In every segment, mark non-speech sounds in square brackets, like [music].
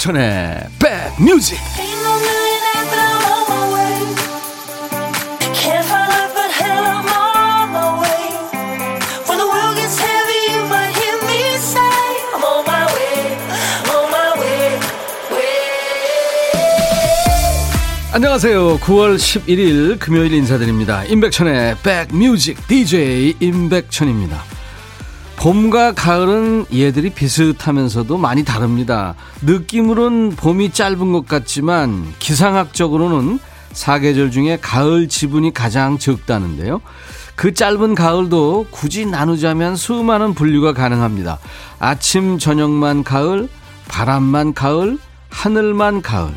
임백천의 백뮤직. 안녕하세요. 9월 11일 금요일 인사드립니다. 임백천의 백뮤직 DJ 임백천입니다 봄과 가을은 얘들이 비슷하면서도 많이 다릅니다. 느낌으론 봄이 짧은 것 같지만 기상학적으로는 사계절 중에 가을 지분이 가장 적다는데요. 그 짧은 가을도 굳이 나누자면 수많은 분류가 가능합니다. 아침, 저녁만 가을, 바람만 가을, 하늘만 가을,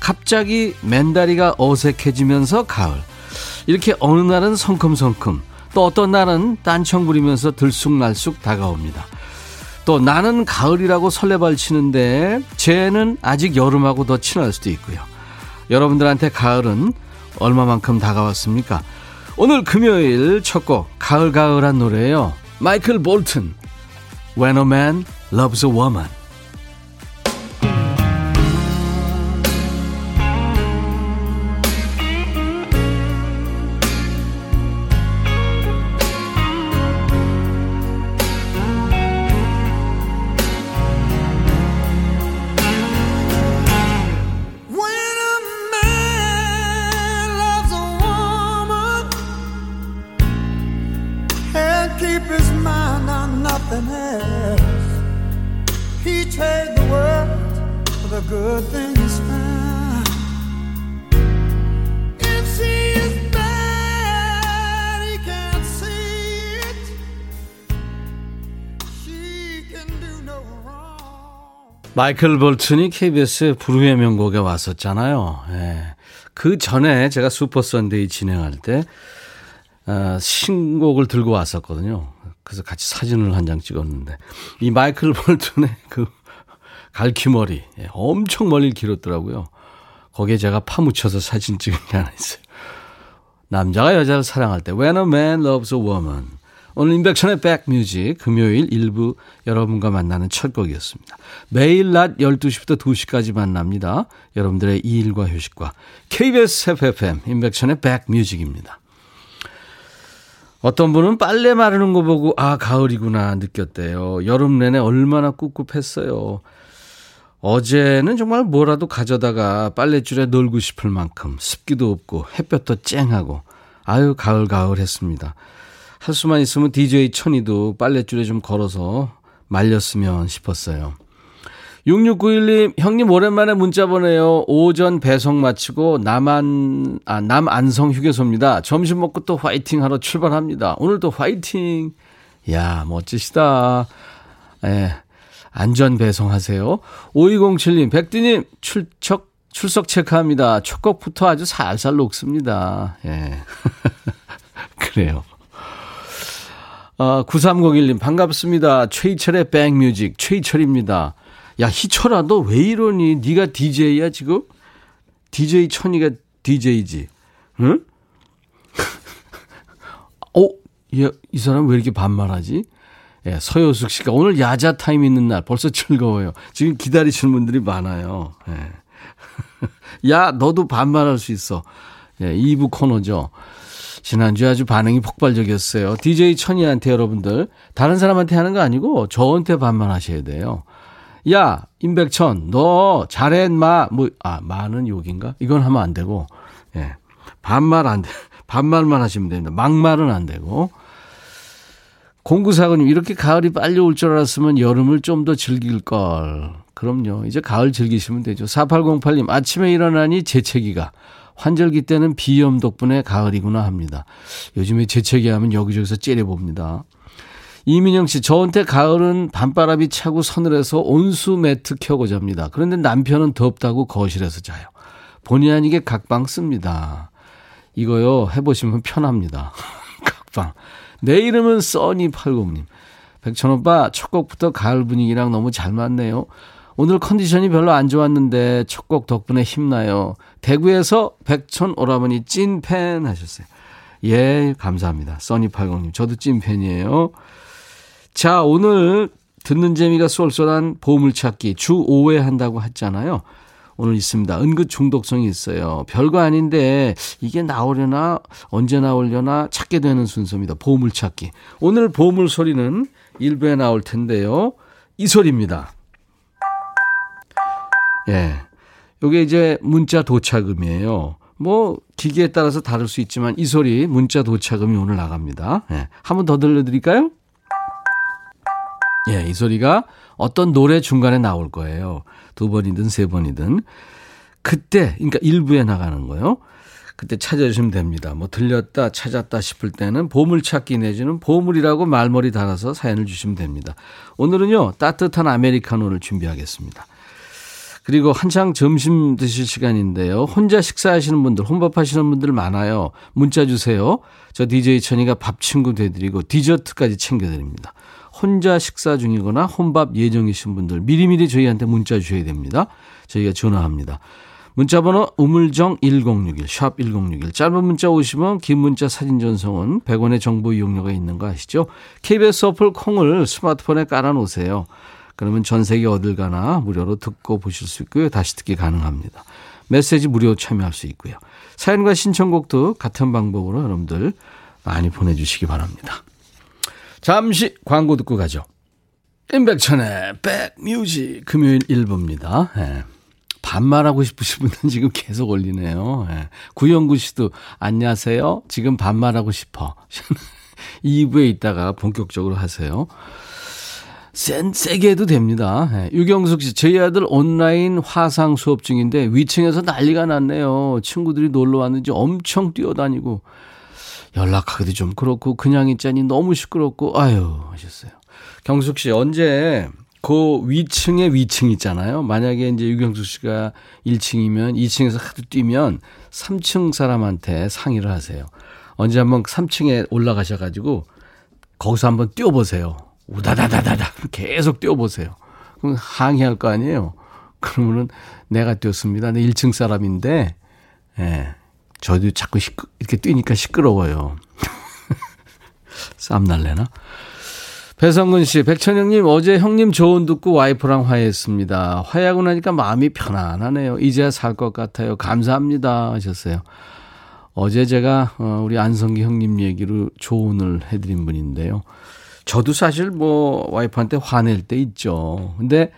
갑자기 맨다리가 어색해지면서 가을. 이렇게 어느 날은 성큼성큼, 또 어떤 날은 딴청 부리면서 들쑥날쑥 다가옵니다. 또 나는 가을이라고 설레발치는데 쟤는 아직 여름하고 더 친할 수도 있고요. 여러분들한테 가을은 얼마만큼 다가왔습니까? 오늘 금요일 첫 곡 가을가을한 노래예요. 마이클 볼튼 When a Man Loves a Woman 마이클 볼튼이 KBS 불후의 명곡에 왔었잖아요. 예. 그 전에 제가 슈퍼 선데이 진행할 때 어, 신곡을 들고 왔었거든요. 그래서 같이 사진을 한 장 찍었는데 이 마이클 볼튼의 [laughs] 그 갈퀴머리 예, 엄청 머리 길었더라고요. 거기에 제가 파묻혀서 사진 찍은 게 하나 있어요. 남자가 여자를 사랑할 때 When a man loves a woman 오늘 임백천의 백뮤직 금요일 일부 여러분과 만나는 첫 곡이었습니다. 매일 낮 12시부터 2시까지 만납니다. 여러분들의 일과 휴식과 KBS FFM 인백천의 백뮤직입니다. 어떤 분은 빨래 마르는 거 보고 아 가을이구나 느꼈대요. 여름 내내 얼마나 꿉꿉했어요. 어제는 정말 뭐라도 가져다가 빨래줄에 놀고 싶을 만큼 습기도 없고 햇볕도 쨍하고 아유 가을 가을 했습니다. 할 수만 있으면 DJ 천이도 빨랫줄에 좀 걸어서 말렸으면 싶었어요. 6691님, 형님 오랜만에 문자 보내요. 오전 배송 마치고 남안, 아, 남안성 휴게소입니다. 점심 먹고 또 화이팅 하러 출발합니다. 오늘도 화이팅! 야 멋지시다. 예. 안전 배송하세요. 5207님, 백디님, 출석, 출석 체크합니다. 첫 곡부터 아주 살살 녹습니다. 예. [laughs] 그래요. 아, 9301님, 반갑습니다. 최희철의 백뮤직, 최희철입니다. 야, 희철아, 너 왜 이러니? 네가 DJ야, 지금? DJ 천이가 DJ지. 응? [laughs] 어, 야, 이 사람 왜 이렇게 반말하지? 예, 서효숙 씨가 오늘 야자 타임 있는 날 벌써 즐거워요. 지금 기다리시는 분들이 많아요. 예. [laughs] 야, 너도 반말할 수 있어. 예, 2부 코너죠. 지난주에 아주 반응이 폭발적이었어요. DJ 천이한테 여러분들, 다른 사람한테 하는 거 아니고 저한테 반말하셔야 돼요. 야, 임백천, 너 잘해, 마. 뭐, 아, 마는 욕인가? 이건 하면 안 되고, 예. 반말 안 돼. [laughs] 반말만 하시면 됩니다. 막말은 안 되고. 공구사관님, 이렇게 가을이 빨리 올 줄 알았으면 여름을 좀 더 즐길 걸. 그럼요. 이제 가을 즐기시면 되죠. 4808님, 아침에 일어나니 재채기가. 환절기 때는 비염 덕분에 가을이구나 합니다. 요즘에 재채기 하면 여기저기서 째려봅니다. 이민영 씨, 저한테 가을은 밤바람이 차고 서늘해서 온수 매트 켜고 잡니다. 그런데 남편은 덥다고 거실에서 자요. 본의 아니게 각방 씁니다. 이거요, 해보시면 편합니다. [laughs] 각방. 내 이름은 써니80님. 백천오빠, 첫 곡부터 가을 분위기랑 너무 잘 맞네요. 오늘 컨디션이 별로 안 좋았는데 첫 곡 덕분에 힘나요. 대구에서 백천 오라버니 찐팬 하셨어요. 예, 감사합니다. 써니80님. 저도 찐팬이에요. 자, 오늘 듣는 재미가 쏠쏠한 보물찾기 주 5회 한다고 했잖아요. 오늘 있습니다. 은근 중독성이 있어요. 별거 아닌데 이게 나오려나 언제 나오려나 찾게 되는 순서입니다. 보물찾기. 오늘 보물 소리는 일부에 나올 텐데요. 이 소리입니다. 예. 요게 이제 문자 도착음이에요. 뭐 기계에 따라서 다를 수 있지만 이 소리 문자 도착음이 오늘 나갑니다. 예. 한번 더 들려드릴까요? 예, 이 소리가 어떤 노래 중간에 나올 거예요. 두 번이든 세 번이든. 그때, 그러니까 일부에 나가는 거요. 그때 찾아주시면 됩니다. 뭐 들렸다, 찾았다 싶을 때는 보물찾기 내지는 보물이라고 말머리 달아서 사연을 주시면 됩니다. 오늘은요, 따뜻한 아메리카노를 준비하겠습니다. 그리고 한창 점심 드실 시간인데요. 혼자 식사하시는 분들, 혼밥하시는 분들 많아요. 문자 주세요. 저 DJ 천이가 밥 친구 돼드리고 디저트까지 챙겨드립니다. 혼자 식사 중이거나 혼밥 예정이신 분들 미리미리 저희한테 문자 주셔야 됩니다. 저희가 전화합니다. 문자 번호 우물정 1061, 샵 1061. 짧은 문자 50원, 긴 문자 사진 전송은 100원의 정보 이용료가 있는 거 아시죠? KBS 어플 콩을 스마트폰에 깔아놓으세요. 그러면 전 세계 어딜 가나 무료로 듣고 보실 수 있고요. 다시 듣기 가능합니다. 메시지 무료 참여할 수 있고요. 사연과 신청곡도 같은 방법으로 여러분들 많이 보내주시기 바랍니다. 잠시 광고 듣고 가죠. 임백천의 백뮤직 금요일 1부입니다. 예. 반말하고 싶으신 분은 지금 계속 올리네요. 예. 구영구 씨도 안녕하세요. 지금 반말하고 싶어. [laughs] 2부에 있다가 본격적으로 하세요. 센, 세게 해도 됩니다. 예. 유경숙 씨, 저희 아들 온라인 화상 수업 중인데 위층에서 난리가 났네요. 친구들이 놀러 왔는지 엄청 뛰어다니고 연락하기도 좀 그렇고 그냥 있자니 너무 시끄럽고 아유 하셨어요. 경숙 씨 언제 그 위층에 위층 있잖아요. 만약에 이제 유경숙 씨가 1층이면 2층에서 하도 뛰면 3층 사람한테 상의를 하세요. 언제 한번 3층에 올라가셔가지고 거기서 한번 뛰어보세요. 우다다다다다 계속 뛰어보세요. 그럼 항의할 거 아니에요. 그러면은 내가 뛰었습니다. 내 1층 사람인데, 예. 저도 자꾸 시끄, 이렇게 뛰니까 시끄러워요. [laughs] 쌈 날래나? 배성근 씨, 백천영님, 어제 형님 조언 듣고 와이프랑 화해했습니다. 화해하고 나니까 마음이 편안하네요. 이제야 살 것 같아요. 감사합니다. 하셨어요. 어제 제가, 어, 우리 안성기 형님 얘기로 조언을 해드린 분인데요. 저도 사실 뭐 와이프한테 화낼 때 있죠. 근데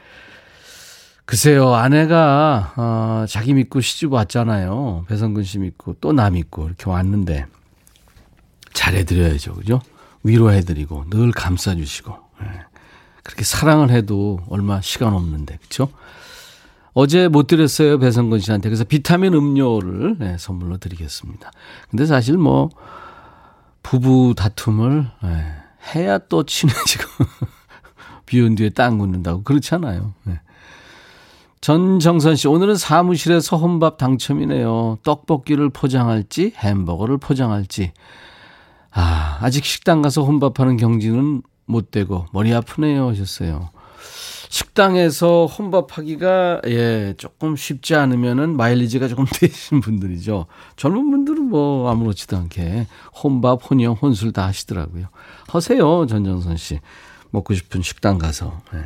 글쎄요, 아내가, 어, 자기 믿고 시집 왔잖아요. 배성근 씨 믿고, 또 나 믿고, 이렇게 왔는데, 잘해드려야죠. 그죠? 위로해드리고, 늘 감싸주시고, 예. 그렇게 사랑을 해도 얼마 시간 없는데, 그쵸? 어제 못 드렸어요, 배성근 씨한테. 그래서 비타민 음료를 네, 선물로 드리겠습니다. 근데 사실 뭐, 부부 다툼을, 예, 해야 또 친해지고, [laughs] 비온 뒤에 땅 묻는다고. 그렇잖아요. 네. 전정선 씨, 오늘은 사무실에서 혼밥 당첨이네요. 떡볶이를 포장할지, 햄버거를 포장할지. 아, 아직 식당 가서 혼밥하는 경지는 못 되고, 머리 아프네요. 하셨어요. 식당에서 혼밥하기가, 예, 조금 쉽지 않으면은 마일리지가 조금 [laughs] 되신 분들이죠. 젊은 분들은 뭐 아무렇지도 않게 혼밥, 혼영, 혼술 다 하시더라고요. 하세요. 전정선 씨. 먹고 싶은 식당 가서. 예.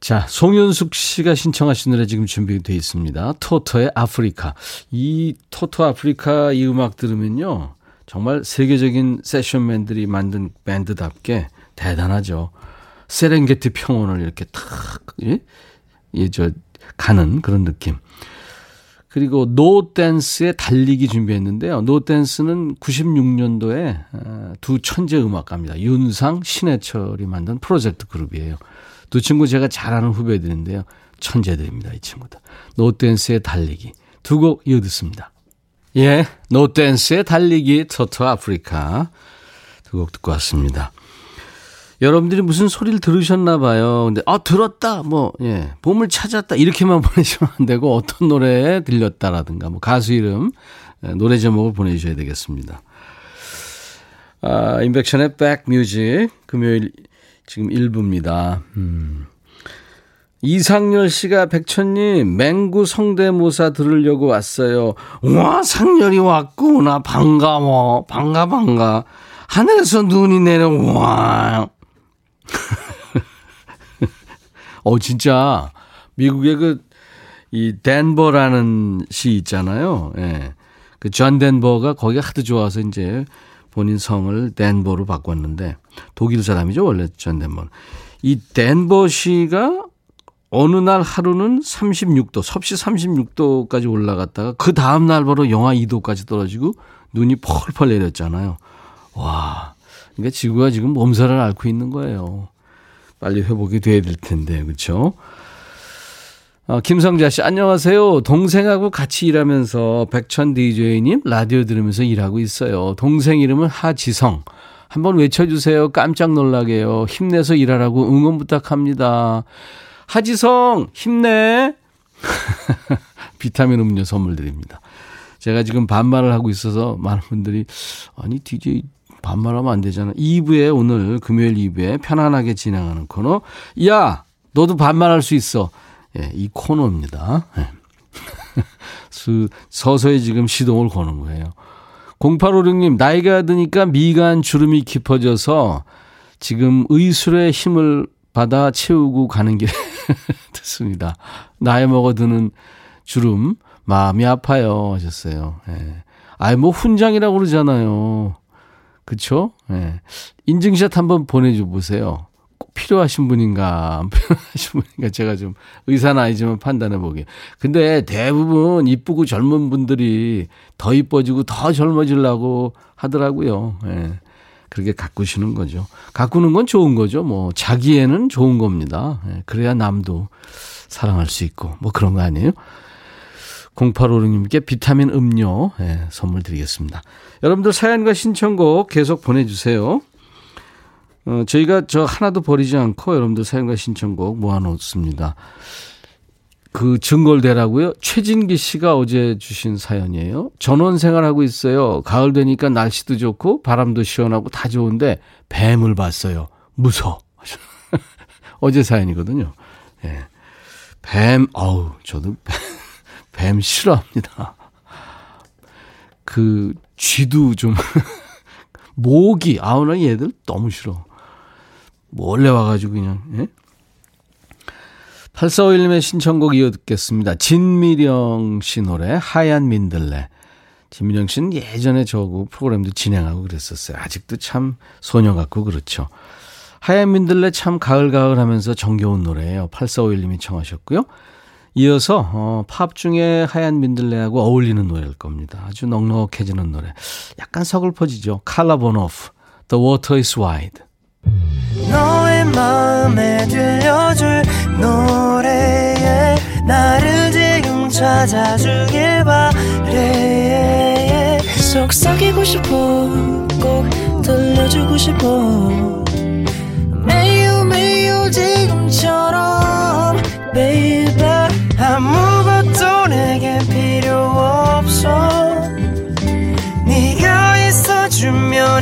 자, 송윤숙 씨가 신청하신 노래 지금 준비되어 있습니다. 토토의 아프리카. 이 토토 아프리카 이 음악 들으면요. 정말 세계적인 세션맨들이 만든 밴드답게 대단하죠. 세렝게티 평원을 이렇게 탁, 예? 예, 저, 가는 그런 느낌. 그리고 노 댄스의 달리기 준비했는데요. 노 댄스는 96년도에 어, 두 천재 음악가입니다. 윤상, 신해철이 만든 프로젝트 그룹이에요. 두 친구 제가 잘 아는 후배들인데요. 천재들입니다, 이 친구들. 노댄스의 달리기. 두 곡 이어 듣습니다. 예, 노댄스의 달리기, 토토 아프리카. 두 곡 듣고 왔습니다. 여러분들이 무슨 소리를 들으셨나 봐요. 근데, 아, 들었다. 뭐, 예, 봄을 찾았다. 이렇게만 [laughs] 보내시면 안 되고, 어떤 노래에 들렸다라든가, 뭐, 가수 이름, 예, 노래 제목을 보내 주셔야 되겠습니다. 아, 인백션의 백뮤직. 금요일 지금 1부입니다. 음. 이상열 씨가 백천님 맹구 성대모사 들으려고 왔어요. 와 상열이 왔구나 반가워 반가 반가 하늘에서 눈이 내려 와 어, 진짜, 미국의 그, 이, 덴버라는 시 있잖아요. 예. 그, 존 덴버가 거기 하도 좋아서 이제 본인 성을 덴버로 바꿨는데, 독일 사람이죠, 원래 존 덴버는. 이 덴버 시가 어느 날 하루는 36도, 섭씨 36도까지 올라갔다가 그 다음 날 바로 영하 2도까지 떨어지고 눈이 펄펄 내렸잖아요. 와. 그러니까 지구가 지금 몸살을 앓고 있는 거예요. 빨리 회복이 돼야 될 텐데, 그렇죠? 어, 김성자 씨, 안녕하세요. 동생하고 같이 일하면서 백천 DJ님 라디오 들으면서 일하고 있어요. 동생 이름은 하지성. 한번 외쳐주세요. 깜짝 놀라게요. 힘내서 일하라고 응원 부탁합니다. 하지성, 힘내! [laughs] 비타민 음료 선물 드립니다. 제가 지금 반말을 하고 있어서 많은 분들이, 아니, DJ 반말하면 안 되잖아. 2부에 오늘 금요일 2부에 편안하게 진행하는 코너. 야, 너도 반말할 수 있어. 예, 이 코너입니다. 예. [laughs] 서서히 지금 시동을 거는 거예요. 0856님, 나이가 드니까 미간 주름이 깊어져서 지금 의술의 힘을 받아 채우고 가는 길에 듣습니다. [laughs] 나이 먹어드는 주름, 마음이 아파요. 하셨어요. 예. 아이, 뭐, 훈장이라고 그러잖아요. 그쵸? 예. 인증샷 한번 보내줘 보세요. 꼭 필요하신 분인가, 안 필요하신 분인가, 제가 좀 의사는 아니지만 판단해 보게. 근데 대부분 이쁘고 젊은 분들이 더 이뻐지고 더 젊어지려고 하더라고요. 예. 그렇게 가꾸시는 거죠. 가꾸는 건 좋은 거죠. 뭐, 자기애는 좋은 겁니다. 예. 그래야 남도 사랑할 수 있고, 뭐 그런 거 아니에요? 0856님께 비타민 음료 예, 선물 드리겠습니다. 여러분들 사연과 신청곡 계속 보내주세요. 어, 저희가 저 하나도 버리지 않고 여러분들 사연과 신청곡 모아놓습니다. 그 증골대라고요? 최진기 씨가 어제 주신 사연이에요. 전원 생활하고 있어요. 가을 되니까 날씨도 좋고 바람도 시원하고 다 좋은데 뱀을 봤어요. 무서워. [laughs] 어제 사연이거든요. 예. 뱀, 어우, 저도 뱀, 뱀 싫어합니다. 그 쥐도 좀 [laughs] 모기 아우 나 얘들 너무 싫어. 몰래 와가지고 그냥 예? 8451님의 신청곡 이어 듣겠습니다. 진미령 씨 노래 하얀 민들레. 진미령 씨는 예전에 저거 프로그램도 진행하고 그랬었어요. 아직도 참 소녀 같고 그렇죠. 하얀 민들레 참 가을가을 하면서 정겨운 노래예요. 8451님이 청하셨고요. 이어서 어, 팝 중에 하얀 민들레하고 어울리는 노래일 겁니다. 아주 넉넉해지는 노래. 약간 서글퍼지죠. 칼라 보노프, The Water is Wide. 너의 마음에 들려줄 노래에 나를 지금 찾아주길 바래 속삭이고 싶어 꼭 들려주고 싶어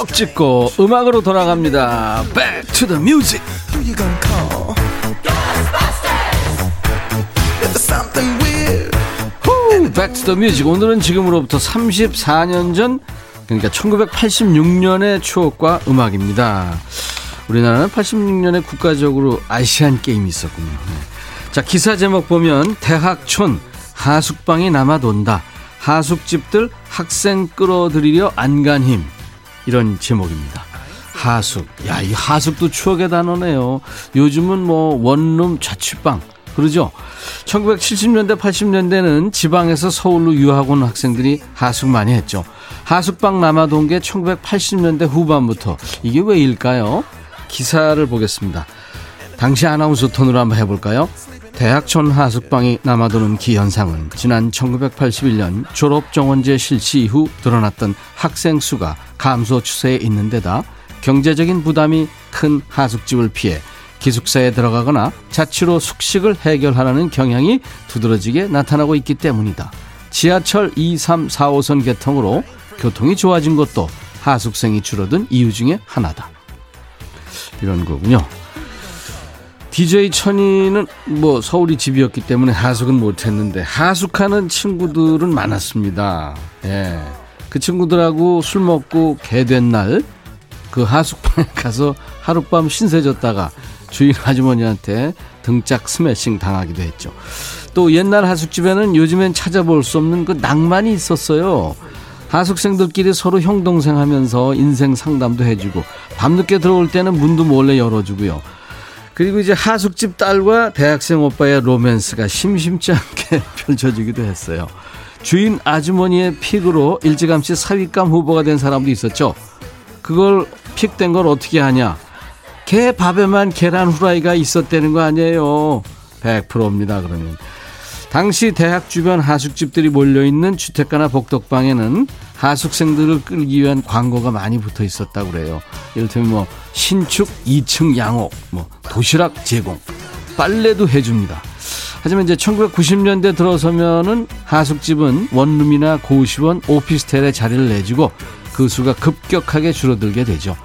추억 찍고 음악으로 돌아갑니다. Back to the music. 후, Back to the music. 오늘은 지금으로부터 34년 전, 그러니까 1986년의 추억과 음악입니다. 우리나라는 86년에 국가적으로 아시안 게임이 있었군요. 네. 자, 기사 제목 보면 대학촌 하숙방이 남아 돈다. 하숙집들 학생 끌어들이려 안간 힘. 이런 제목입니다. 하숙. 야, 이 하숙도 추억의 단어네요. 요즘은 뭐 원룸 자취방. 그러죠? 1970년대, 80년대는 지방에서 서울로 유학 온 학생들이 하숙 많이 했죠. 하숙방 남아돈 게 1980년대 후반부터. 이게 왜일까요? 기사를 보겠습니다. 당시 아나운서 톤으로 한번 해볼까요? 대학촌 하숙방이 남아도는 기현상은 지난 1981년 졸업 정원제 실시 이후 드러났던 학생 수가 감소 추세에 있는 데다 경제적인 부담이 큰 하숙집을 피해 기숙사에 들어가거나 자취로 숙식을 해결하라는 경향이 두드러지게 나타나고 있기 때문이다. 지하철 2, 3, 4호선 개통으로 교통이 좋아진 것도 하숙생이 줄어든 이유 중에 하나다. 이런 거군요. DJ 천이는 뭐 서울이 집이었기 때문에 하숙은 못했는데 하숙하는 친구들은 많았습니다. 예. 그 친구들하고 술 먹고 개된 날 그 하숙방에 [laughs] 가서 하룻밤 신세졌다가 주인 아주머니한테 등짝 스매싱 당하기도 했죠. 또 옛날 하숙집에는 요즘엔 찾아볼 수 없는 그 낭만이 있었어요. 하숙생들끼리 서로 형 동생 하면서 인생 상담도 해주고 밤늦게 들어올 때는 문도 몰래 열어주고요. 그리고 이제 하숙집 딸과 대학생 오빠의 로맨스가 심심치 않게 [laughs] 펼쳐지기도 했어요. 주인 아주머니의 픽으로 일찌감치 사윗감 후보가 된 사람도 있었죠. 그걸 픽된 걸 어떻게 하냐? 개 밥에만 계란 후라이가 있었다는 거 아니에요. 100%입니다, 그러면. 당시 대학 주변 하숙집들이 몰려있는 주택가나 복덕방에는 하숙생들을 끌기 위한 광고가 많이 붙어 있었다고 그래요. 이를테면 뭐, 신축 2층 양옥, 뭐, 도시락 제공, 빨래도 해줍니다. 하지만 이제 1990년대 들어서면은 하숙집은 원룸이나 고시원, 오피스텔에 자리를 내주고 그 수가 급격하게 줄어들게 되죠.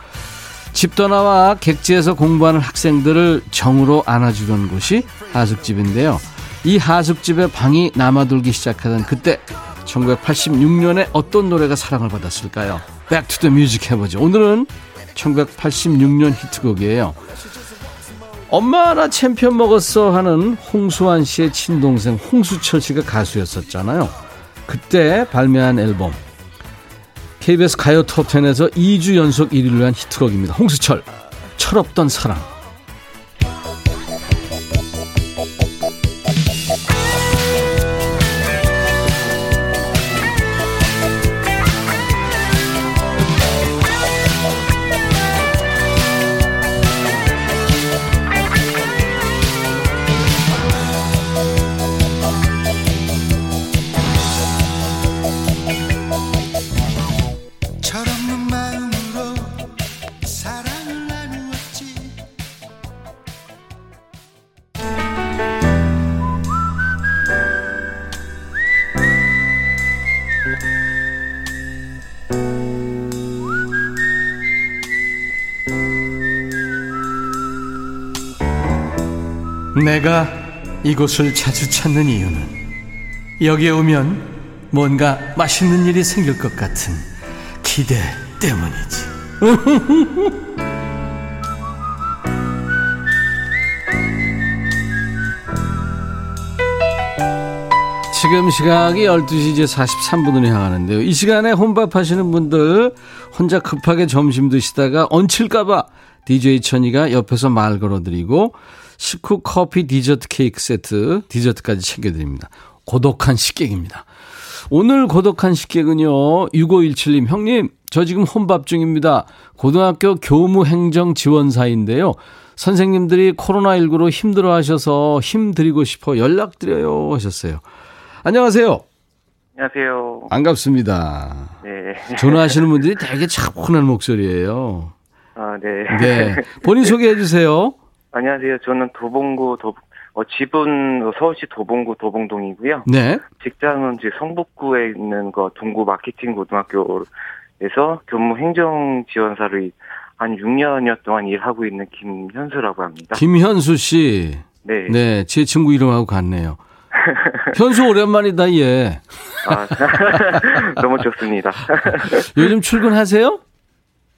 집 떠나와 객지에서 공부하는 학생들을 정으로 안아주던 곳이 하숙집인데요. 이 하숙집에 방이 남아돌기 시작하던 그때 1986년에 어떤 노래가 사랑을 받았을까요? Back to the Music 해보죠. 오늘은 1986년 히트곡이에요. 엄마 나 챔피언 먹었어 하는 홍수환 씨의 친동생 홍수철 씨가 가수였었잖아요. 그때 발매한 앨범 KBS 가요 톱10에서 2주 연속 1위를 한 히트곡입니다. 홍수철 철없던 사랑 내가 이곳을 자주 찾는 이유는 여기에 오면 뭔가 맛있는 일이 생길 것 같은 기대 때문이지. [laughs] 지금 시각이 12시 이제 43분으로 향하는데요. 이 시간에 혼밥 하시는 분들 혼자 급하게 점심 드시다가 얹힐까봐 DJ 천이가 옆에서 말 걸어드리고 식후 커피 디저트 케이크 세트 디저트까지 챙겨드립니다. 고독한 식객입니다. 오늘 고독한 식객은요. 6517님 형님 저 지금 혼밥 중입니다. 고등학교 교무행정 지원사인데요. 선생님들이 코로나19로 힘들어 하셔서 힘드리고 싶어 연락드려요 하셨어요. 안녕하세요. 안녕하세요. 반갑습니다. 네. 전화하시는 분들이 되게 차분한 목소리예요. 아, 네. 네. 본인 소개해 주세요. 안녕하세요. 저는 도봉구 도 어, 집은 서울시 도봉구 도봉동이고요. 네. 직장은 이제 성북구에 있는 거 동구 마케팅 고등학교에서 교무 행정 지원사로 한 6년여 동안 일하고 있는 김현수라고 합니다. 김현수 씨. 네. 네, 제 친구 이름하고 같네요. 현수 오랜만이다, 얘. 아, [laughs] 너무 좋습니다. 요즘 출근하세요?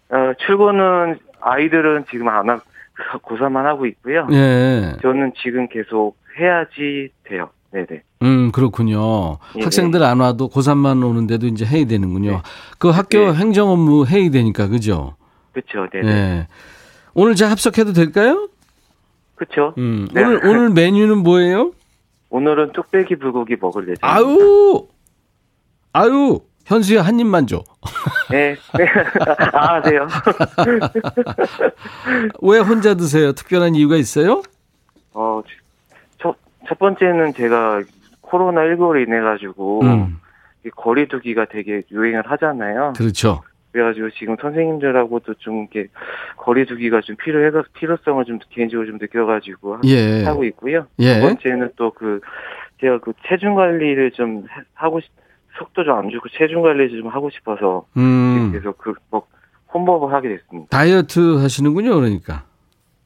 어, 출근은 아이들은 지금 안 하, 고 [laughs] 3만 하고 있고요. 예. 저는 지금 계속 해야지 돼요. 네네. 음, 그렇군요. 예, 학생들 안 와도 고3만 오는데도 이제 해야 되는군요. 네. 그 학교 네. 행정 업무 해야 되니까, 그죠? 그쵸, 네네. 예. 오늘 제가 합석해도 될까요? 그쵸. 음. 네. 오늘, [laughs] 오늘 메뉴는 뭐예요? 오늘은 뚝배기 불고기 먹을 예정입니다. 아유! 아유! 현수야, 한 입만 줘. 네. 네. 아, 네요. [laughs] 왜 혼자 드세요? 특별한 이유가 있어요? 어, 저, 첫 번째는 제가 코로나 19로 인해 가지고 음, 거리두기가 되게 유행을 하잖아요. 그렇죠. 그래가지고 지금 선생님들하고도 좀 이렇게 거리두기가 좀 필요해 필요성을 좀 개인적으로 좀 느껴가지고 하- 예. 하고 있고요. 예. 두 번째는 또 그 제가 그 체중 관리를 좀 해- 하고 싶, 속도 좀 안 주고 체중 관리를 좀 하고 싶어서 음, 계속 그뭐 혼법을 하게 됐습니다. 다이어트 하시는군요, 그러니까.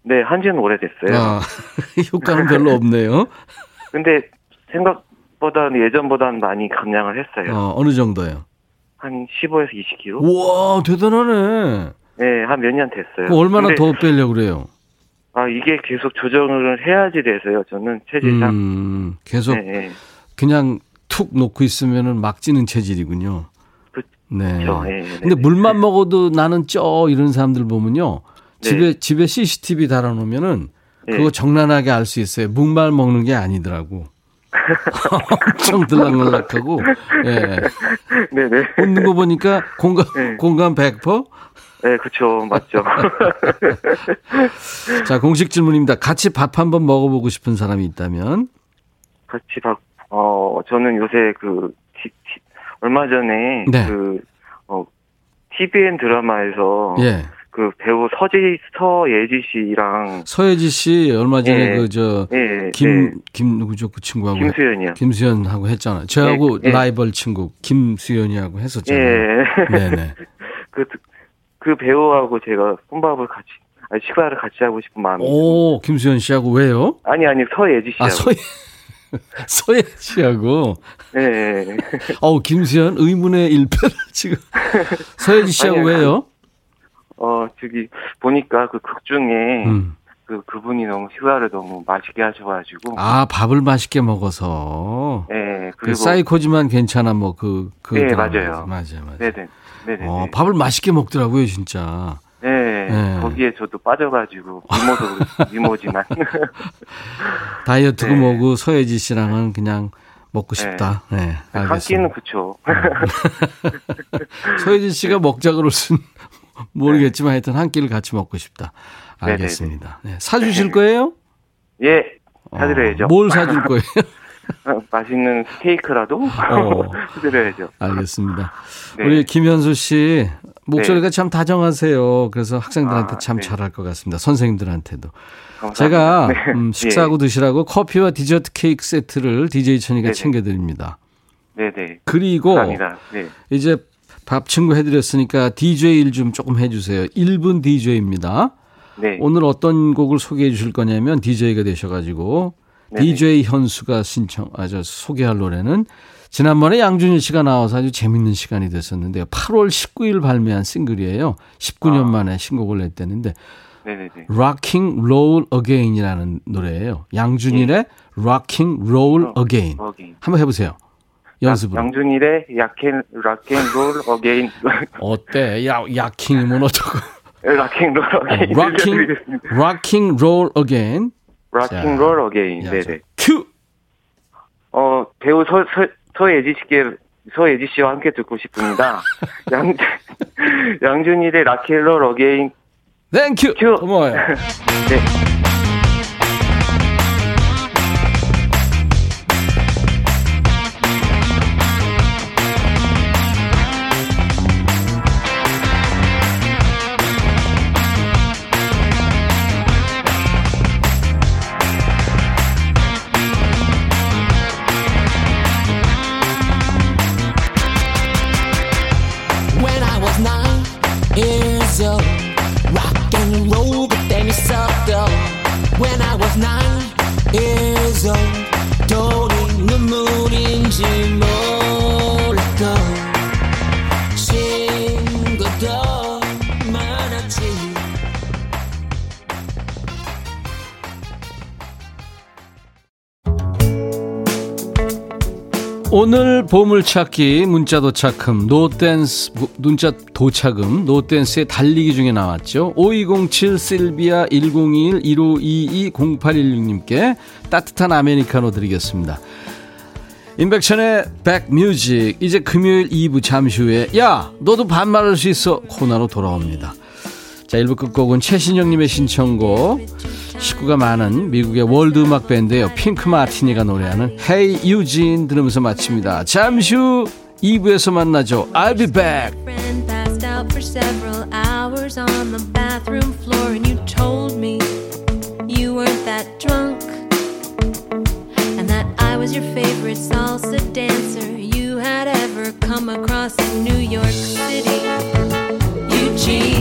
네, 한지는 오래됐어요. 아, [laughs] 효과는 별로 없네요. 근데 생각보다는 예전보다는 많이 감량을 했어요. 어, 어느 정도요? 한 15에서 20kg? 우와, 대단하네. 네, 한 몇 년 됐어요. 그 얼마나 근데, 더 빼려고 그래요? 아, 이게 계속 조정을 해야지 돼서요. 저는 체질상. 음, 계속 네, 네. 그냥 툭 놓고 있으면은 막 찌는 체질이군요. 그- 네. 그렇죠. 예, 네. 근데 물만 먹어도 나는 쪄 이런 사람들 보면요. 네. 집에 집에 CCTV 달아 놓으면은 네. 그거 정난하게 알 수 있어요. 묵말 먹는 게 아니더라고. [laughs] 엄청 들락날락하고 예. 네네. 웃는 거 보니까 공감 네. 공감 100%? 네, 그쵸. 맞죠. [laughs] 자 공식 질문입니다. 같이 밥 한번 먹어 보고 싶은 사람이 있다면 같이 박, 어, 저는 요새 그, 티- 티- 얼마 전에 네. 그, 어, TVN 드라마에서 예 그 배우 서지, 서예지 씨랑 서예지 씨 얼마 전에 예. 그저 예, 김 네, 김 누구죠 그 친구하고 김수현이요. 김수현하고 했잖아요. 저하고 예, 예. 라이벌 친구 김수현이하고 했었잖아요. 예. 네네. [laughs] 그, 그 배우하고 제가 혼밥을 같이, 아니, 식사를 같이 하고 싶은 마음이. 오 김수현 씨하고 왜요? 아니, 아니, 서예지 씨하고. 아 서예 [laughs] 서예 씨하고 예, 예. 어우 김수현 의문의 일패를 [laughs] 지금 서예지 씨하고 아니요, 왜요? 어, 저기, 보니까 그 극 중에 음. 그, 그분이 너무 식사를 너무 맛있게 하셔가지고. 아 밥을 맛있게 먹어서 예, 그 그리고. 사이코지만 괜찮아 뭐 그 그 네. 맞아요. 맞아요 맞아요. 네네. 네네. 어, 밥을 맛있게 먹더라고요 진짜. 네, 네. 거기에 저도 빠져가지고 미모도 [laughs] 미모지만 [laughs] 다이어트고 네. 뭐고 서예지 씨랑은 그냥 먹고 싶다. 네, 한 알겠습니다. 끼는 그쵸. [laughs] 서예진 씨가 먹자 그럴 순 모르겠지만 하여튼 한 끼를 같이 먹고 싶다. 알겠습니다. 네, 사주실 거예요? 예, 사드려야죠. 어, 뭘 사줄 거예요? 어, 맛있는 스테이크라도 어. 사드려야죠. 알겠습니다. 네. 우리 김현수 씨 목소리가 참 다정하세요. 그래서 학생들한테 아, 참 네. 잘할 것 같습니다. 선생님들한테도. 감사합니다. 제가 네. 음, 식사하고 드시라고 커피와 디저트 케이크 세트를 DJ 천이가 네네. 챙겨드립니다. 네, 네. 그리고. 네, 이제 밥 친구 해드렸으니까 DJ 일 좀 조금 해주세요. 1분 DJ입니다. 네. 오늘 어떤 곡을 소개해 주실 거냐면 DJ가 되셔가지고 네네. DJ 현수가 신청, 아, 저 소개할 노래는 지난번에 양준일 씨가 나와서 아주 재밌는 시간이 됐었는데요. 8월 19일 발매한 싱글이에요. 19년 아. 만에 신곡을 냈다는데 네, 네, 네. Rocking Roll Again이라는 노래예요. 양준일의 Rocking Roll Again. 한번 해보세요. 연습으로. 양준일의 약앤 Rock and Roll Again 어때? 야, 야킹이면 어쩌고. Rock and Roll Again Rocking, Rocking Roll Again. [laughs] Rock and Roll Again. 야, 네, 저 네. 큐! 어, 배우 서, 서, 서예지 씨께, 서예지 씨와 함께 듣고 싶습니다. [laughs] 양, 양준일의 Rocking Roll Again. Thank you! 큐. 고마워요. 네. 보물찾기 문자 도착금 노댄스 문자 도착금 노댄스의 달리기 중에 나왔죠. 5207 실비아 1021 1522 0816님께 따뜻한 아메리카노 드리겠습니다. 임백천의 백뮤직 이제 금요일 2부 잠시 후에 야 너도 반말할 수 있어 코너로 돌아옵니다. 자 1부 끝곡은 최신영님의 신청곡 식구가 많은 미국의 월드 음악 밴드예요. 핑크 마티니가 노래하는 Hey Eugene 들으면서 마칩니다. 잠시 후 2부에서 만나죠. I'll be back. was your favorite salsa dancer you had ever come across in New York City. Eugene,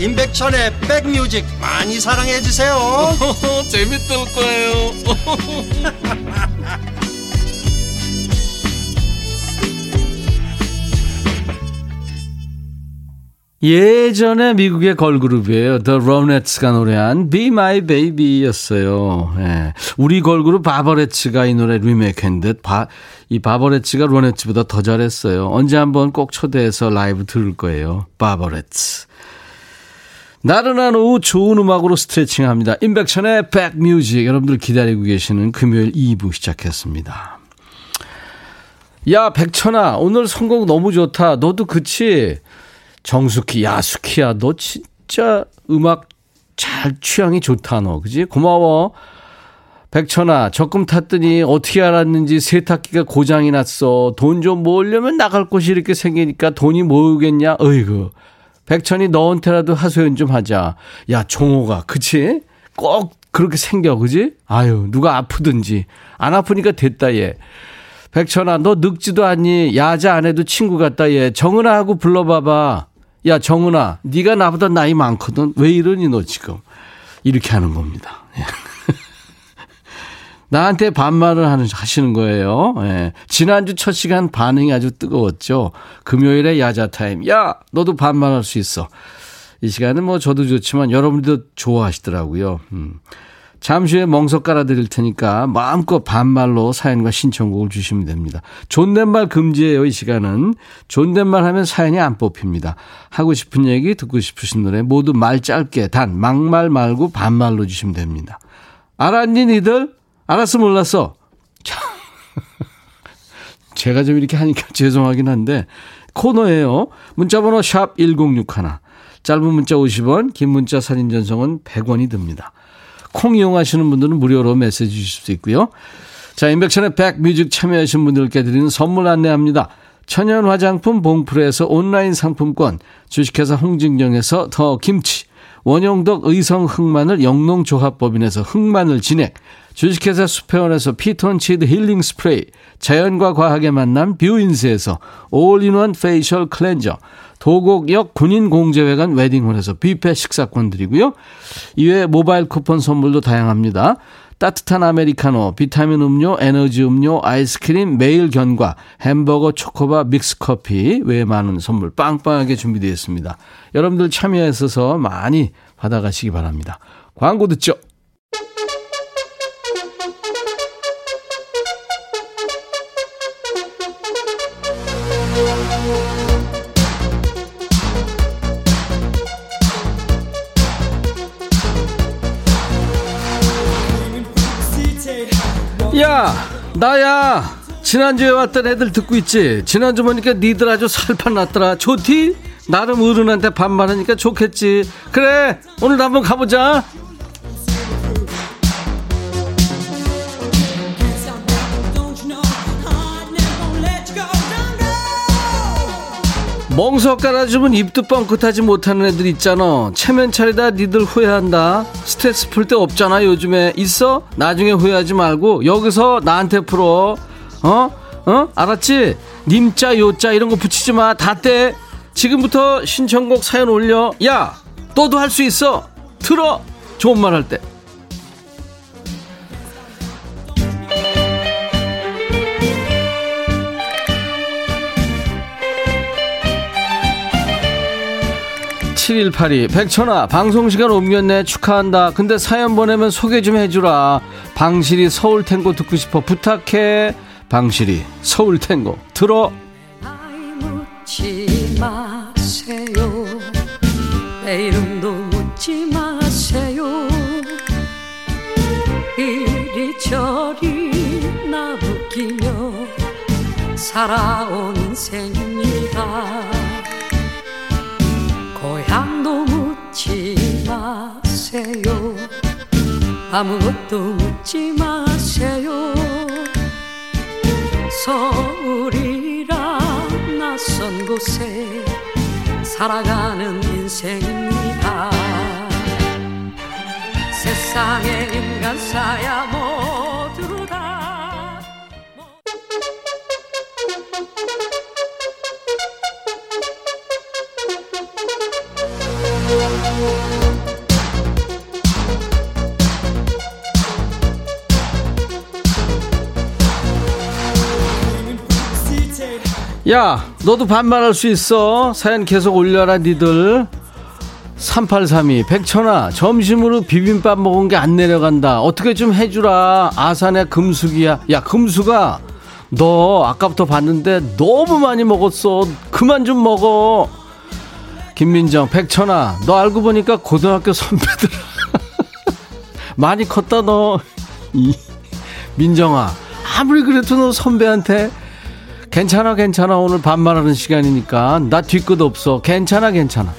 임백천의 백뮤직 많이 사랑해 주세요. [laughs] 재밌을 거예요. [laughs] 예전에 미국의 걸그룹이에요. The Ronettes가 노래한 Be My Baby였어요. 예. 우리 걸그룹 바버레츠가 이 노래 리메이크한 듯, 바, 이 바버레츠가 로네츠보다 더 잘했어요. 언제 한번 꼭 초대해서 라이브 들을 거예요. 바버레츠. 나른한 오후 좋은 음악으로 스트레칭 합니다. 임백천의 백뮤직. 여러분들 기다리고 계시는 금요일 2부 시작했습니다. 야, 백천아, 오늘 선곡 너무 좋다. 너도 그치? 정숙희, 야, 수키야, 너 진짜 음악 잘 취향이 좋다, 너. 그지? 고마워. 백천아, 적금 탔더니 어떻게 알았는지 세탁기가 고장이 났어. 돈 좀 모으려면 나갈 곳이 이렇게 생기니까 돈이 모으겠냐? 어이구. 백천이 너한테라도 하소연 좀 하자. 야, 종호가, 그치? 꼭 그렇게 생겨, 그지? 아유, 누가 아프든지. 안 아프니까 됐다, 얘. 백천아, 너 늙지도 않니? 야자 안 해도 친구 같다, 얘. 정은아 하고 불러봐봐. 야, 정은아, 네가 나보다 나이 많거든. 왜 이러니, 너 지금? 이렇게 하는 겁니다. 예. 나한테 반말을 하는, 하시는 거예요. 예. 지난주 첫 시간 반응이 아주 뜨거웠죠. 금요일에 야자 타임. 야, 너도 반말할 수 있어. 이 시간은 뭐 저도 좋지만 여러분들도 좋아하시더라고요. 음. 잠시 후에 멍석 깔아드릴 테니까 마음껏 반말로 사연과 신청곡을 주시면 됩니다. 존댓말 금지예요, 이 시간은. 존댓말 하면 사연이 안 뽑힙니다. 하고 싶은 얘기, 듣고 싶으신 노래 모두 말 짧게, 단, 막말 말고 반말로 주시면 됩니다. 알았니, 니들? 알았어, 몰랐어? 참. [laughs] 제가 좀 이렇게 하니까 [laughs] 죄송하긴 한데, 코너예요. 문자번호 샵 1061. 짧은 문자 50원, 긴 문자 사진 전송은 100원이 듭니다. 콩 이용하시는 분들은 무료로 메시지 주실 수 있고요. 자, 인백션의 백뮤직 참여하신 분들께 드리는 선물 안내합니다. 천연 화장품 봉프레에서 온라인 상품권, 주식회사 홍진경에서 더 김치, 원용덕 의성 흑마늘 영농조합법인에서 흑마늘 진액, 주식회사 수페원에서 피톤치드 힐링 스프레이, 자연과 과학의 만남 뷰인스에서 all-in-one facial cleanser, 도곡역 군인공제회관 웨딩홀에서 뷔페 식사권 드리고요. 이외에 모바일 쿠폰 선물도 다양합니다. 따뜻한 아메리카노, 비타민 음료, 에너지 음료, 아이스크림, 매일 견과, 햄버거, 초코바, 믹스커피 외에 많은 선물 빵빵하게 준비되어 있습니다. 여러분들 참여하셔서 많이 받아가시기 바랍니다. 광고 듣죠. 야, 나야. 지난주에 왔던 애들 듣고 있지? 지난주 보니까 니들 아주 살판 났더라. 좋디? 나름 어른한테 반말하니까 좋겠지. 그래, 오늘 한번 가보자. 멍석 깔아주면 입도 뻥끗하지 못하는 애들 있잖아. 체면 차리다 니들 후회한다. 스트레스 풀 때 없잖아 요즘에. 있어? 나중에 후회하지 말고 여기서 나한테 풀어. 어? 어? 알았지? 님자 요자 이런 거 붙이지 마다 떼. 지금부터 신청곡 사연 올려. 야 너도 할 수 있어. 들어. 좋은 말 할 때 (7182) 백천아 방송시간 옮겼네. 축하한다. 근데 사연 보내면 소개 좀 해주라. 방실이 서울 탱고 듣고 싶어. 부탁해. 방실이 서울 탱고 들어. 묻지 마세요. 내 이름도 묻지 마세요. 이리저리 나부끼며 살아온 인생입니다 마세요. 아무것도 묻지 마세요. 서울이라 낯선 곳에 살아가는 인생입니다. 세상에 인간 사야 모 야 너도 반말할 수 있어. 사연 계속 올려라 니들. 3832 백천아 점심으로 비빔밥 먹은 게 안 내려간다. 어떻게 좀 해주라. 아산의 금숙이야. 야 금숙아 너 아까부터 봤는데 너무 많이 먹었어. 그만 좀 먹어. 김민정 백천아 너 알고 보니까 고등학교 선배들. [laughs] 많이 컸다 너. 이, 민정아 아무리 그래도 너 선배한테 괜찮아 괜찮아. 오늘 반말하는 시간이니까 나 뒤끝 없어. 괜찮아 괜찮아.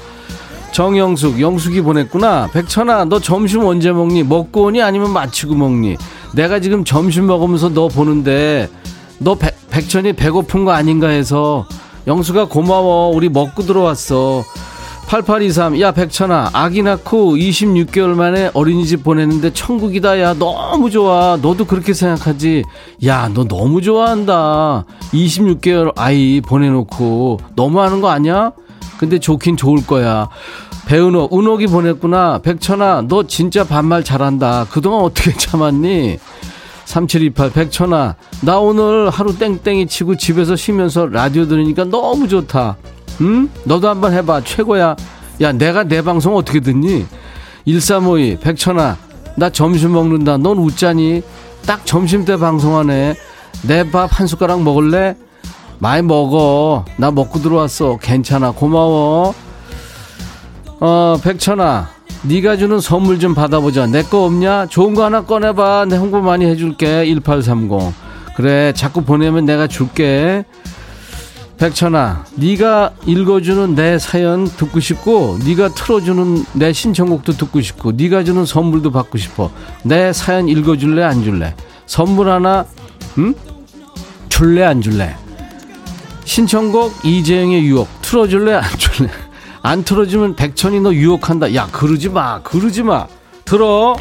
정영숙 영숙이 보냈구나. 백천아 너 점심 언제 먹니? 먹고 오니? 아니면 마치고 먹니? 내가 지금 점심 먹으면서 너 보는데 너 백, 백천이 배고픈 거 아닌가 해서 영수가 고마워. 우리 먹고 들어왔어 8823 야 백천아 아기 낳고 26개월 만에 어린이집 보내는데 천국이다 야 너무 좋아. 너도 그렇게 생각하지? 야 너 너무 좋아한다. 26개월 아이 보내놓고 너무하는 거 아니야? 근데 좋긴 좋을 거야. 배은옥 은옥이 보냈구나. 백천아 너 진짜 반말 잘한다. 그동안 어떻게 참았니? 3728 백천아 나 오늘 하루 땡땡이 치고 집에서 쉬면서 라디오 들으니까 너무 좋다 응? 너도 한번 해봐. 최고야. 야 내가 내 방송 어떻게 듣니? 1352 백천아 나 점심 먹는다. 넌 웃자니? 딱 점심 때 방송하네. 내 밥 한 숟가락 먹을래? 많이 먹어. 나 먹고 들어왔어. 괜찮아. 고마워. 어 백천아 네가 주는 선물 좀 받아보자. 내 거 없냐? 좋은 거 하나 꺼내봐. 내 홍보 많이 해줄게. 1830 그래 자꾸 보내면 내가 줄게 백천아 네가 읽어주는 내 사연 듣고 싶고 네가 틀어주는 내 신청곡도 듣고 싶고 네가 주는 선물도 받고 싶어. 내 사연 읽어줄래 안 줄래? 선물 하나 응? 줄래 안 줄래? 신청곡 이재영의 유혹. 틀어줄래 안 줄래? 안 틀어주면 백천이 너 유혹한다. 야 그러지 마 그러지 마. 들어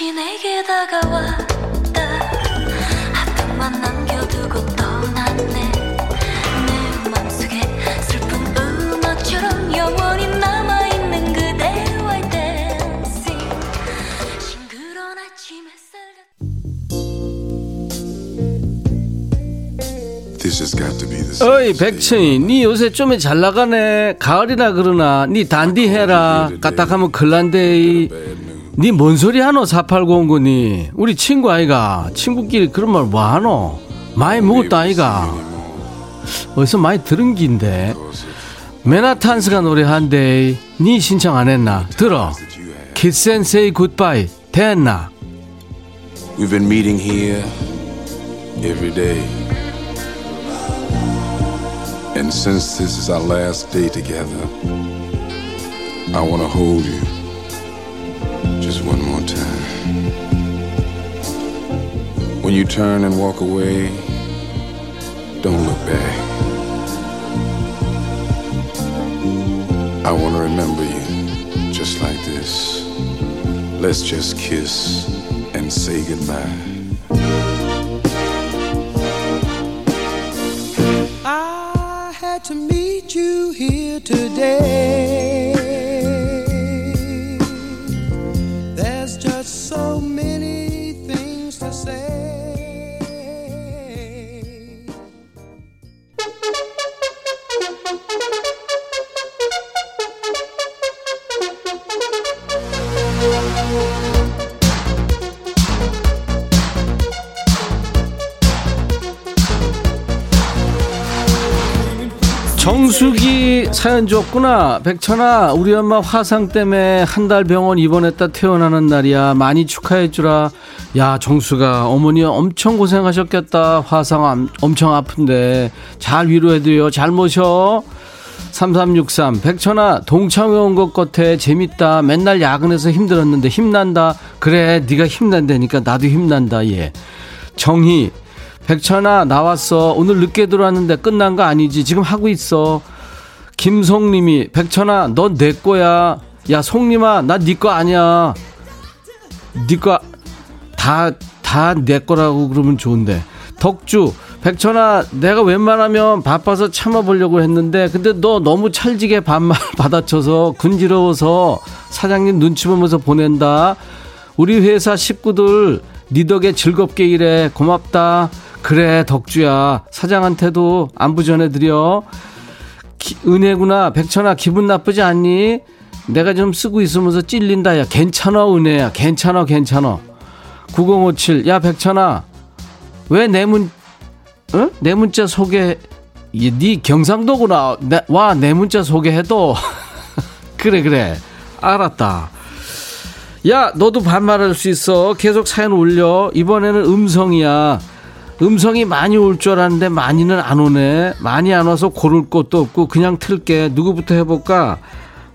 잠시 내게 다가왔다. 한편만 남겨두고 떠났네. 내 맘속에 슬픈 음악처럼 영원히 남아있는 그대와의 댄싱 싱그러운 아침 햇살 같은 This has got to be the 어이 백천이 니 요새 좀 잘 나가네. 가을이라 그러나 니 단디해라. 까딱하면 글란데 니 뭔 소리 하노 4809니 우리 친구 아이가 친구끼리 그런 말 뭐 하노 많이 먹었다 아이가 어디서 많이 들은 기인데. 메나탄스가 노래한데 니 신청 안 했나? 들어. Kiss and say goodbye. 됐나? We've been meeting here every day. And since this is our last day together, I want to hold you just one more time. When you turn and walk away, don't look back. I want to remember you just like this. Let's just kiss and say goodbye. I had to meet you here today. 정수기 사연 줬구나. 백천아, 우리 엄마 화상 때문에 한 달 병원 입원했다 퇴원하는 날이야. 많이 축하해주라. 야, 정수가 어머니 엄청 고생하셨겠다. 화상 암- 엄청 아픈데. 잘 위로해줘요. 잘 모셔. 3363 백천아 동창회 온 것 같아 재밌다 맨날 야근해서 힘들었는데 힘난다 그래 네가 힘난다니까 나도 힘난다 얘 정희 백천아 나왔어. 오늘 늦게 들어왔는데 끝난 거 아니지? 지금 하고 있어. 김송님이 백천아 넌 내 거야. 야 송님아 나 네 거 아니야. 네 거 다 다 내 거라고 그러면 좋은데. 덕주 백천아 내가 웬만하면 바빠서 참아보려고 했는데 근데 너 너무 찰지게 반말 [laughs] 받아쳐서 군지러워서 사장님 눈치 보면서 보낸다. 우리 회사 식구들 니 덕에 즐겁게 일해. 고맙다 그래 덕주야. 사장한테도 안부 전해드려. 기- 은혜구나 백천아 기분 나쁘지 않니? 내가 좀 쓰고 있으면서 찔린다 야. 괜찮아 은혜야. 괜찮아 괜찮아. 9057 야 백천아. 왜 내문 어? 내 문자 소개 이, 네 경상도구나. 와 내 문자 소개해도. [laughs] 그래 그래. 알았다. 야 너도 반말할 수 있어. 계속 사연 올려. 이번에는 음성이야 음성이 많이 올 줄 알았는데 많이는 안 오네. 많이 안 와서 고를 것도 없고 그냥 틀게. 누구부터 해볼까?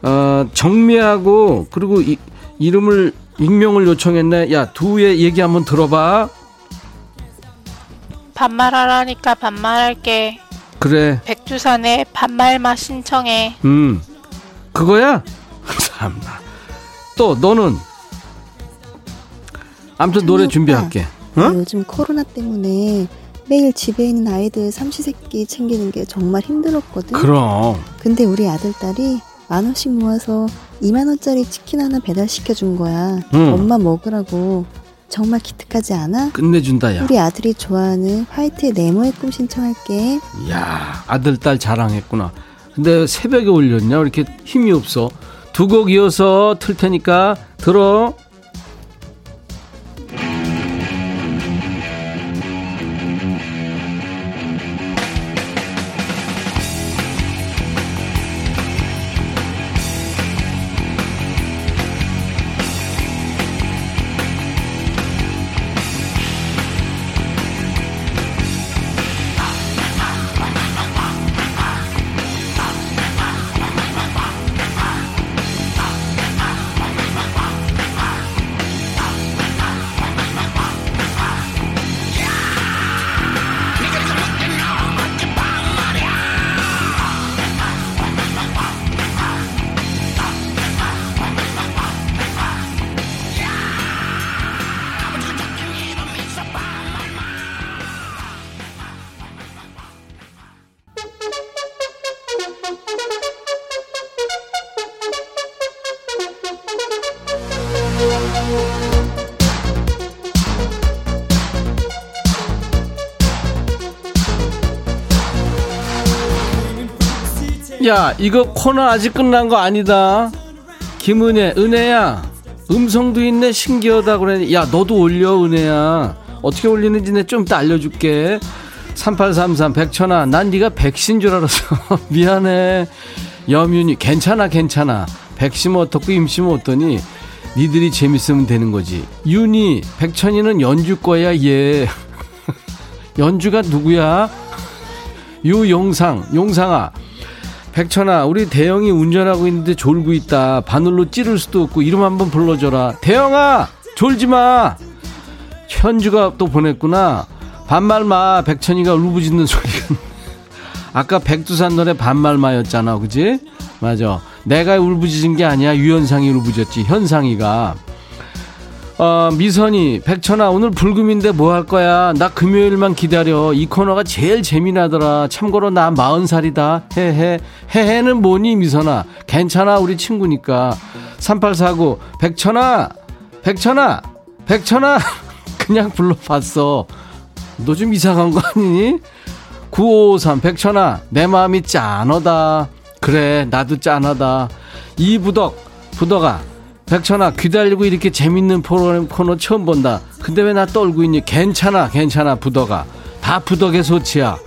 어, 정미하고 그리고 이, 이름을 익명을 요청했네. 야 두의 얘기 한번 들어봐. 반말하라니까 반말할게. 그래. 백두산의 반말마 신청해. 음 그거야? [laughs] 참나. 또 너는? 아무튼 노래 찬이 준비할게. 오빠, 어? 나 요즘 코로나 때문에 매일 집에 있는 아이들 삼시세끼 챙기는 게 정말 힘들었거든. 그럼 근데 우리 아들 딸이 만 원씩 모아서 2만 원짜리 치킨 하나 배달시켜 준 거야. 응. 엄마 먹으라고. 정말 기특하지 않아? 끝내준다 야 우리 아들이 좋아하는 화이트의 네모의 꿈 신청할게. 야 아들 딸 자랑했구나 근데 새벽에 올렸냐 왜 이렇게 힘이 없어 두 곡 이어서 틀 테니까 들어 야 이거 코너 아직 끝난 거 아니다. 김은혜 은혜야 음성도 있네 신기하다 그래 야 너도 올려 은혜야. 어떻게 올리는지 내 좀 이따 알려줄게. 3833 백천아 난 네가 백신 줄 알았어. [laughs] 미안해. 염윤이 괜찮아 괜찮아. 백심 어떻고 임심 어떠니? 니들이 재밌으면 되는 거지. 윤이 백천이는 연주 거야 얘. [laughs] 연주가 누구야? 유용상 용상아 백천아 우리 대영이 운전하고 있는데 졸고 있다. 바늘로 찌를 수도 없고 이름 한번 불러줘라. 대영아 졸지마. 현주가 또 보냈구나. 반말마. 백천이가 울부짖는 소리가 [laughs] 아까 백두산 노래 반말마였잖아 그지? 맞아. 내가 울부짖은 게 아니야. 유현상이 울부짖었지 현상이가 어, 미선이 백천아 오늘 불금인데 뭐 할 거야? 나 금요일만 기다려. 이 코너가 제일 재미나더라. 참고로 나 마흔 살이다. 헤헤. 헤헤는 뭐니 미선아? 괜찮아 우리 친구니까. 3849 백천아! 백천아! 백천아! [laughs] 그냥 불러봤어. 너 좀 이상한 거 아니니 9553 백천아 내 마음이 짠하다. 그래 나도 짠하다. 이부덕 부덕아 백천아 귀달리고 이렇게 재밌는 프로그램 코너 처음 본다. 근데 왜 나 떨고 있니? 괜찮아 괜찮아 부덕아. 다 부덕의 소치야.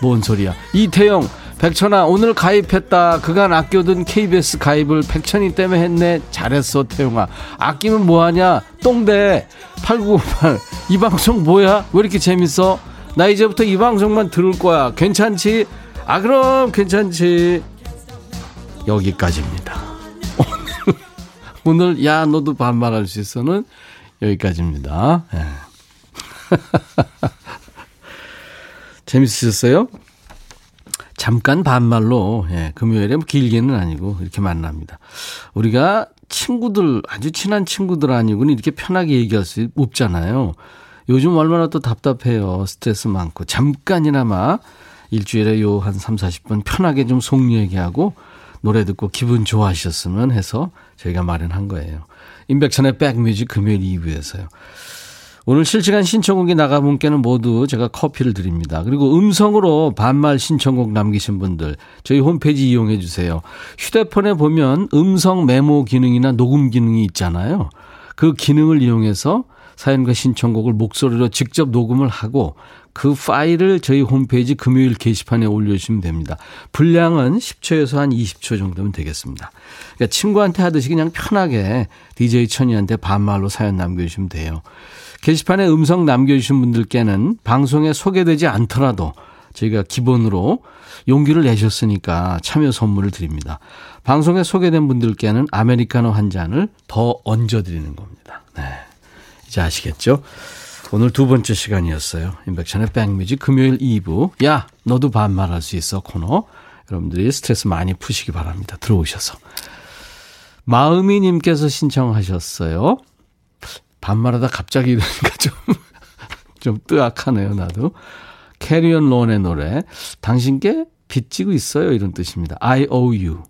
뭔 소리야. 이태영 백천아 오늘 가입했다. 그간 아껴둔 KBS 가입을 백천이 때문에 했네. 잘했어 태용아. 아끼면 뭐하냐? 똥대 8958 이 방송 뭐야? 왜 이렇게 재밌어? 나 이제부터 이 방송만 들을 거야. 괜찮지? 아 그럼 괜찮지. 여기까지입니다 오늘 야 너도 반말할 수 있어는 여기까지입니다. 예. [laughs] 재밌으셨어요? 잠깐 반말로 예, 금요일에 뭐 길게는 아니고 이렇게 만납니다. 우리가 친구들 아주 친한 친구들 아니고는 이렇게 편하게 얘기할 수 없잖아요. 요즘 얼마나 또 답답해요. 스트레스 많고 잠깐이나마 일주일에 요 한 3, 40분 편하게 좀 속 얘기하고 노래 듣고 기분 좋아하셨으면 해서 저희가 마련한 거예요. 임백천의 백뮤직 금요일 2부에서요. 오늘 실시간 신청곡이 나가 분께는 모두 제가 커피를 드립니다. 그리고 음성으로 반말 신청곡 남기신 분들 저희 홈페이지 이용해 주세요. 휴대폰에 보면 음성 메모 기능이나 녹음 기능이 있잖아요. 그 기능을 이용해서 사연과 신청곡을 목소리로 직접 녹음을 하고 그 파일을 저희 홈페이지 금요일 게시판에 올려주시면 됩니다. 분량은 10초에서 한 20초 정도면 되겠습니다. 그러니까 친구한테 하듯이 그냥 편하게 DJ 천이한테 반말로 사연 남겨주시면 돼요. 게시판에 음성 남겨주신 분들께는 방송에 소개되지 않더라도 저희가 기본으로 용기를 내셨으니까 참여 선물을 드립니다. 방송에 소개된 분들께는 아메리카노 한 잔을 더 얹어드리는 겁니다. 네. 이제 아시겠죠? 오늘 두 번째 시간이었어요. 인백션의 백뮤직 금요일 2부. 야, 너도 반말할 수 있어 코너. 여러분들이 스트레스 많이 푸시기 바랍니다. 들어오셔서. 마음이님께서 신청하셨어요. 반말하다 갑자기 이러니까 좀, [laughs] 좀 뜨악하네요, 나도. 캐리언 론의 노래. 당신께 빚지고 있어요. 이런 뜻입니다. I owe. You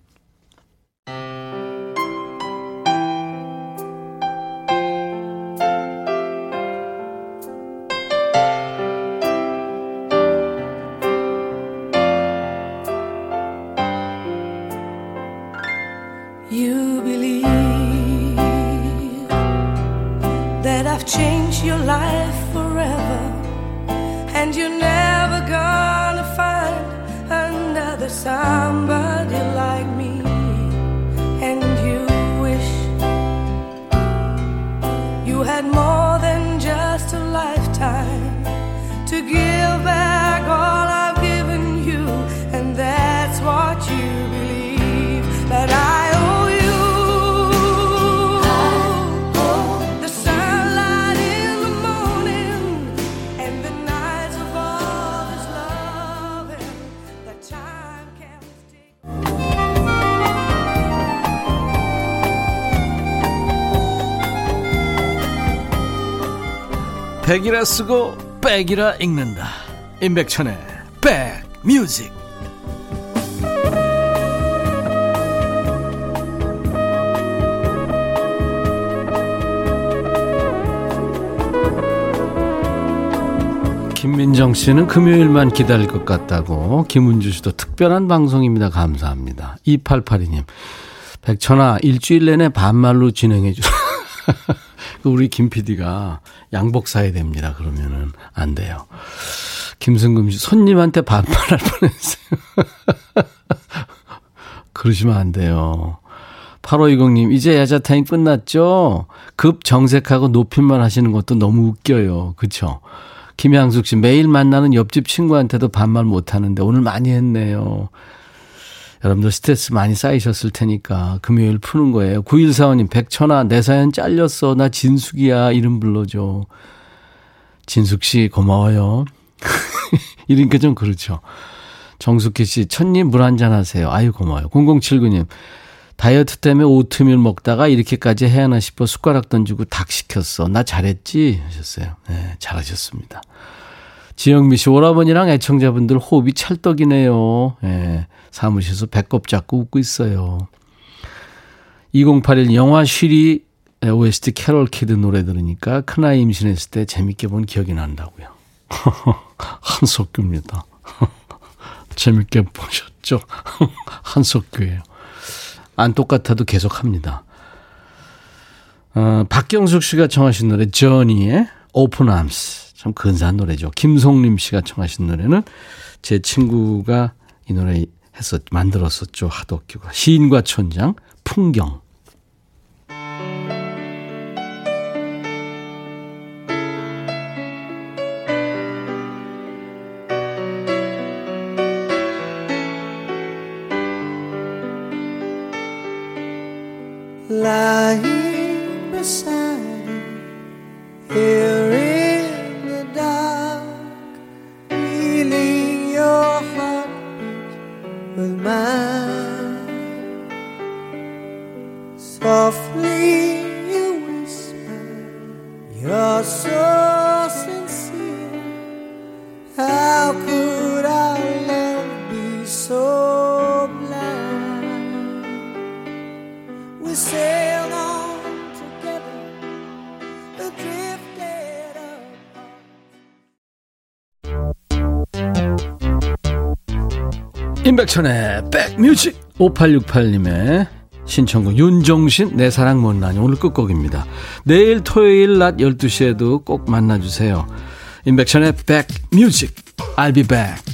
백이라 쓰고 백이라 읽는다. 임백천의 백뮤직. 김민정 씨는 금요일만 기다릴 것 같다고 김은주 씨도 특별한 방송입니다. 감사합니다. 2882님. 백천아 일주일 내내 반말로 진행해 주세요. [laughs] 우리 김 PD가 양복 사야 됩니다. 그러면은 안 돼요. 김승금 씨, 손님한테 반말할 뻔했어요. [laughs] 그러시면 안 돼요. 8520님, 이제 야자타임 끝났죠? 급 정색하고 높임말 하시는 것도 너무 웃겨요. 그쵸? 김양숙 씨, 매일 만나는 옆집 친구한테도 반말 못하는데 오늘 많이 했네요. 여러분들 스트레스 많이 쌓이셨을 테니까 금요일 푸는 거예요. 9145님, 백천아, 내 사연 잘렸어. 나 진숙이야. 이름 불러줘. 진숙 씨, 고마워요. [laughs] 이러니까 좀 그렇죠. 정숙희 씨, 첫님 물 한잔 하세요. 아유, 고마워요. 0079님, 다이어트 때문에 오트밀 먹다가 이렇게까지 해야 하나 싶어 숟가락 던지고 닭 시켰어. 나 잘했지? 하셨어요. 네, 잘하셨습니다. 지영미 씨, 오라버니랑 애청자분들 호흡이 찰떡이네요. 예, 사무실에서 배꼽 잡고 웃고 있어요. 2081 영화 쉬리 OST 캐롤 키드 노래 들으니까 큰아이 임신했을 때 재밌게 본 기억이 난다고요. [laughs] 한석규입니다. [laughs] 재밌게 보셨죠? [laughs] 한석규예요. 안 똑같아도 계속 합니다. 어, 박경숙 씨가 청하신 노래 저니의 Open Arms 참 근사한 노래죠. 김송림 씨가 청하신 노래는 제 친구가 이 노래 해서 만들었었죠. 하덕규가 시인과 촌장 풍경 lying 임백천의 백뮤직 5868님의 신청곡 윤종신 내 사랑 못나니 오늘 끝곡입니다. 내일 토요일 낮 12시에도 꼭 만나주세요. 임백천의 백뮤직 I'll be back.